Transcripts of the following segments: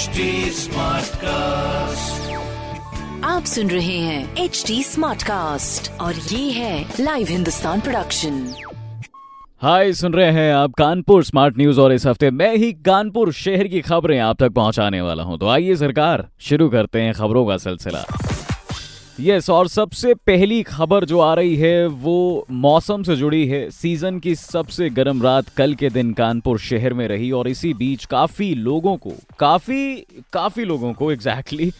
HD cast आप सुन रहे हैं एच डी स्मार्ट कास्ट और ये है लाइव हिंदुस्तान प्रोडक्शन हाय सुन रहे हैं आप कानपुर स्मार्ट न्यूज़ और इस हफ़्ते मैं ही कानपुर शहर की खबरें आप तक पहुँचाने वाला हूँ। तो आइए सरकार शुरू करते हैं खबरों का सिलसिला। यस और सबसे पहली खबर जो आ रही है, वो मौसम से जुड़ी है। सीज़न की सबसे गर्म रात कल के दिन कानपुर शहर में रही और इसी बीच काफ़ी लोगों को, काफ़ी काफ़ी लोगों को एग्जैक्टली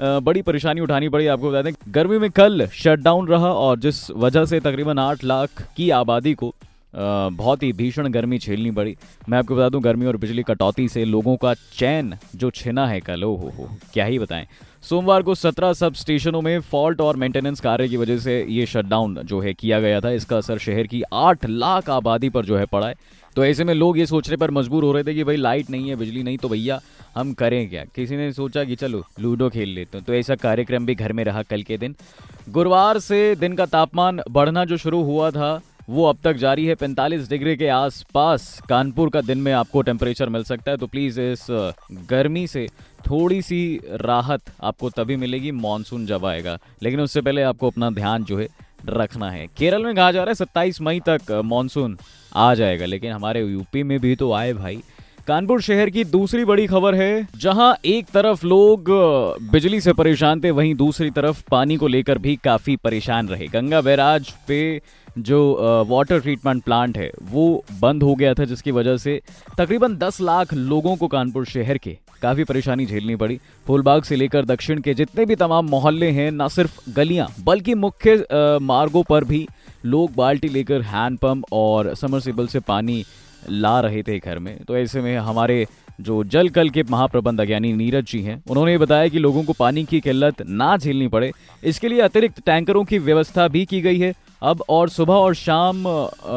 बड़ी परेशानी उठानी पड़ी। आपको बता दें, गर्मी में कल शटडाउन रहा और जिस वजह से तकरीबन आठ लाख की आबादी को बहुत ही भीषण गर्मी झेलनी पड़ी। मैं आपको बता दूँ, गर्मी और बिजली कटौती से लोगों का चैन जो छिना है कल हो हो, क्या ही बताएँ। सोमवार को 17 सब स्टेशनों में फॉल्ट और मेंटेनेंस कार्य की वजह से ये शटडाउन जो है किया गया था। इसका असर शहर की आठ लाख आबादी पर जो है पड़ा है। तो ऐसे में लोग ये सोचने पर मजबूर हो रहे थे कि भाई लाइट नहीं है, बिजली नहीं तो भैया हम करें क्या? किसी ने सोचा कि चलो, लूडो खेल लेते हैं। तो ऐसा कार्यक्रम भी घर में रहा कल के दिन। गुरुवार से दिन का तापमान बढ़ना जो शुरू हुआ था वो अब तक जारी है 45 डिग्री के आसपास। कानपुर का दिन में आपको टेम्परेचर मिल सकता है तो प्लीज़ इस गर्मी से थोड़ी सी राहत आपको तभी मिलेगी मानसून जब आएगा। लेकिन उससे पहले आपको अपना ध्यान जो है रखना है। केरल में कहा जा रहा है, सत्ताईस मई तक मानसून आ जाएगा। लेकिन हमारे यूपी में भी तो आए भाई। कानपुर शहर की दूसरी बड़ी खबर है, जहाँ एक तरफ़ लोग बिजली से परेशान थे, वहीं दूसरी तरफ़ पानी को लेकर भी काफ़ी परेशान रहे। गंगा बैराज पे जो वाटर ट्रीटमेंट प्लांट है, वो बंद हो गया था, जिसकी वजह से तकरीबन 10 लाख लोगों को कानपुर शहर के काफ़ी परेशानी झेलनी पड़ी। फूलबाग से लेकर दक्षिण के जितने भी तमाम मोहल्ले हैं, न सिर्फ़ गलियाँ, बल्कि मुख्य मार्गों पर भी लोग बाल्टी लेकर हैंडपंप और समरसेबल से पानी ला रहे थे घर में। तो ऐसे में हमारे जो जल कल के महाप्रबंधक यानी नीरज जी हैं, उन्होंने बताया कि लोगों को पानी की किल्लत ना झेलनी पड़े। इसके लिए अतिरिक्त टैंकरों की व्यवस्था भी की गई है। अब और सुबह और शाम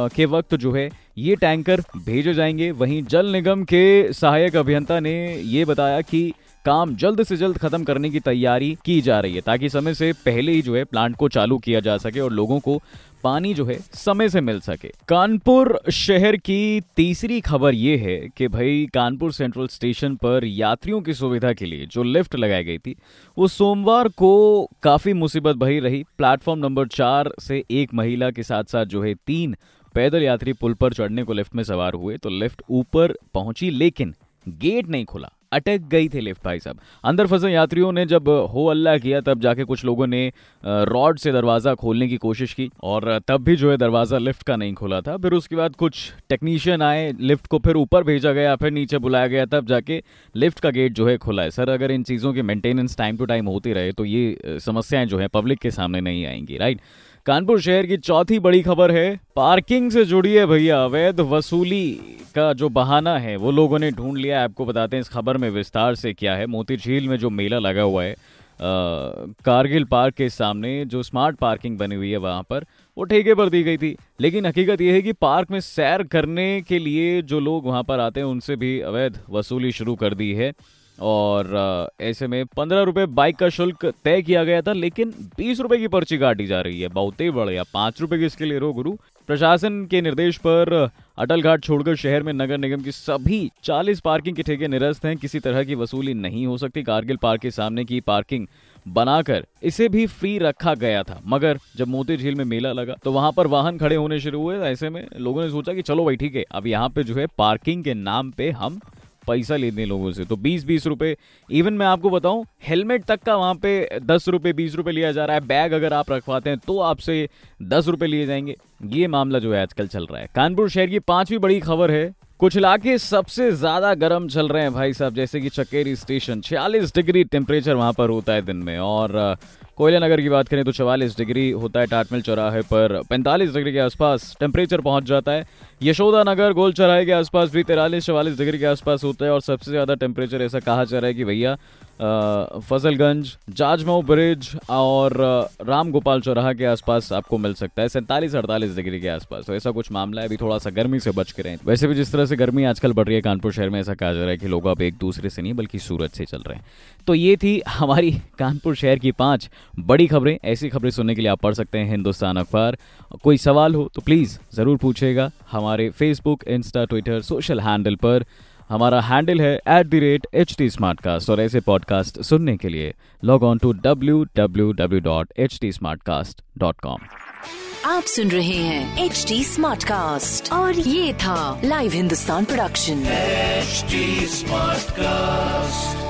के वक्त जो है, ये टैंकर भेजे जाएँगे। वहीं जल निगम के सहायक अभियंता ने ये बताया कि काम जल्द से जल्द खत्म करने की तैयारी की जा रही है, ताकि समय से पहले ही जो है, प्लांट को चालू किया जा सके और लोगों को पानी जो है समय से मिल सके। कानपुर शहर की तीसरी खबर ये है कि भाई कानपुर सेंट्रल स्टेशन पर यात्रियों की सुविधा के लिए जो लिफ्ट लगाई गई थी, वो सोमवार को काफ़ी मुसीबत भरी रही। प्लेटफॉर्म नंबर चार से एक महिला के साथ साथ जो है तीन पैदल यात्री पुल पर चढ़ने को लिफ्ट में सवार हुए तो लिफ्ट ऊपर पहुँची, लेकिन गेट नहीं खुला। अटक गई थी लिफ्ट भाई साहब। अंदर फंसे यात्रियों ने जब हो अल्लाह किया, तब जाके कुछ लोगों ने रॉड से दरवाज़ा खोलने की कोशिश की और तब भी जो है दरवाज़ा लिफ्ट का नहीं खुला था। फिर उसके बाद कुछ टेक्नीशियन आए, लिफ्ट को फिर ऊपर भेजा गया, फिर नीचे बुलाया गया, तब जाके लिफ्ट का गेट जो है खुला है। सर, अगर इन चीज़ों की मेंटेनेंस टाइम टू टाइम होती रहे तो ये समस्याएँ जो है पब्लिक के सामने नहीं आएँगी राइट कानपुर शहर की चौथी बड़ी खबर है, पार्किंग से जुड़ी है भैया अवैध वसूली का जो बहाना है, वो लोगों ने ढूंढ लिया आपको बताते हैं इस खबर में विस्तार से क्या है। मोती झील में जो मेला लगा हुआ है कारगिल पार्क के सामने जो स्मार्ट पार्किंग बनी हुई है वहाँ पर, वो ठेके पर दी गई थी। लेकिन हकीकत यह है कि पार्क में सैर करने के लिए जो लोग वहाँ पर आते हैं, उनसे भी अवैध वसूली शुरू कर दी है। और ऐसे में पंद्रह रुपये बाइक का शुल्क तय किया गया था, लेकिन बीस रुपए की पर्ची काटी जा रही है। बहुत ही बढ़िया। पाँच रुपए इसके लिए रो गुरु। प्रशासन के निर्देश पर अटल घाट छोड़कर शहर में नगर निगम की सभी 40 पार्किंग के ठेके निरस्त हैं। किसी तरह की वसूली नहीं हो सकती। कारगिल पार्क के सामने की पार्किंग बनाकर इसे भी फ्री रखा गया था। मगर जब मोती झील में मेला लगा तो वहाँ पर वाहन खड़े होने शुरू हुए। ऐसे में लोगों ने सोचा कि चलो भाई, ठीक है, अब यहाँ पे जो है पार्किंग के नाम पे हम पैसा लेते हैं लोगों से। तो बीस बीस रुपए इवन मैं आपको बताऊँ हेलमेट तक का वहाँ पे दस रुपए, बीस रुपए लिया जा रहा है। बैग अगर आप रखवाते हैं तो आपसे दस रुपए लिए जाएँगे। ये मामला जो है आजकल चल रहा है। कानपुर शहर की पांचवी बड़ी खबर है, कुछ इलाके सबसे ज़्यादा गर्म चल रहे हैं भाई साहब, जैसे कि चकेरी स्टेशन। छियालीस डिग्री टेम्परेचर वहाँ पर होता है दिन में, और कोयला नगर की बात करें तो चवालीस डिग्री होता है, टाटमिल चौराहे पर पैंतालीस डिग्री के आसपास टेम्परेचर पहुँच जाता है। यशोदा नगर, गोल चौराहे के आसपास भी तिरालीस, चवालीस डिग्री के आसपास होता है और सबसे ज़्यादा टेम्परेचर ऐसा कहा जा रहा है कि भैया फजलगंज, जाजमऊ ब्रिज और राम गोपाल चौराहा के आसपास आपको मिल सकता है, सैंतालीस, अड़तालीस डिग्री के आसपास। तो ऐसा कुछ मामला है, अभी थोड़ा सा गर्मी से बच के रहें। वैसे भी जिस तरह से गर्मी आजकल बढ़ रही है, कानपुर शहर में ऐसा कहा जा रहा है कि लोग अब एक दूसरे से नहीं, बल्कि सूरज से चल रहे हैं। तो ये थी हमारी कानपुर शहर की पाँच बड़ी खबरें ऐसी खबरें सुनने के लिए आप पढ़ सकते हैं हिंदुस्तान अखबार। कोई सवाल हो तो प्लीज़ ज़रूर पूछेगा हमारे Facebook Insta Twitter social handle पर। हमारा हैंडल है at the rate H T smart cast और ऐसे पॉडकास्ट सुनने के लिए log on to W W W dot H T smart cast dot com आप सुन रहे हैं एच टी स्मार्ट कास्ट और ये था live Hindustan production HD Smartcast.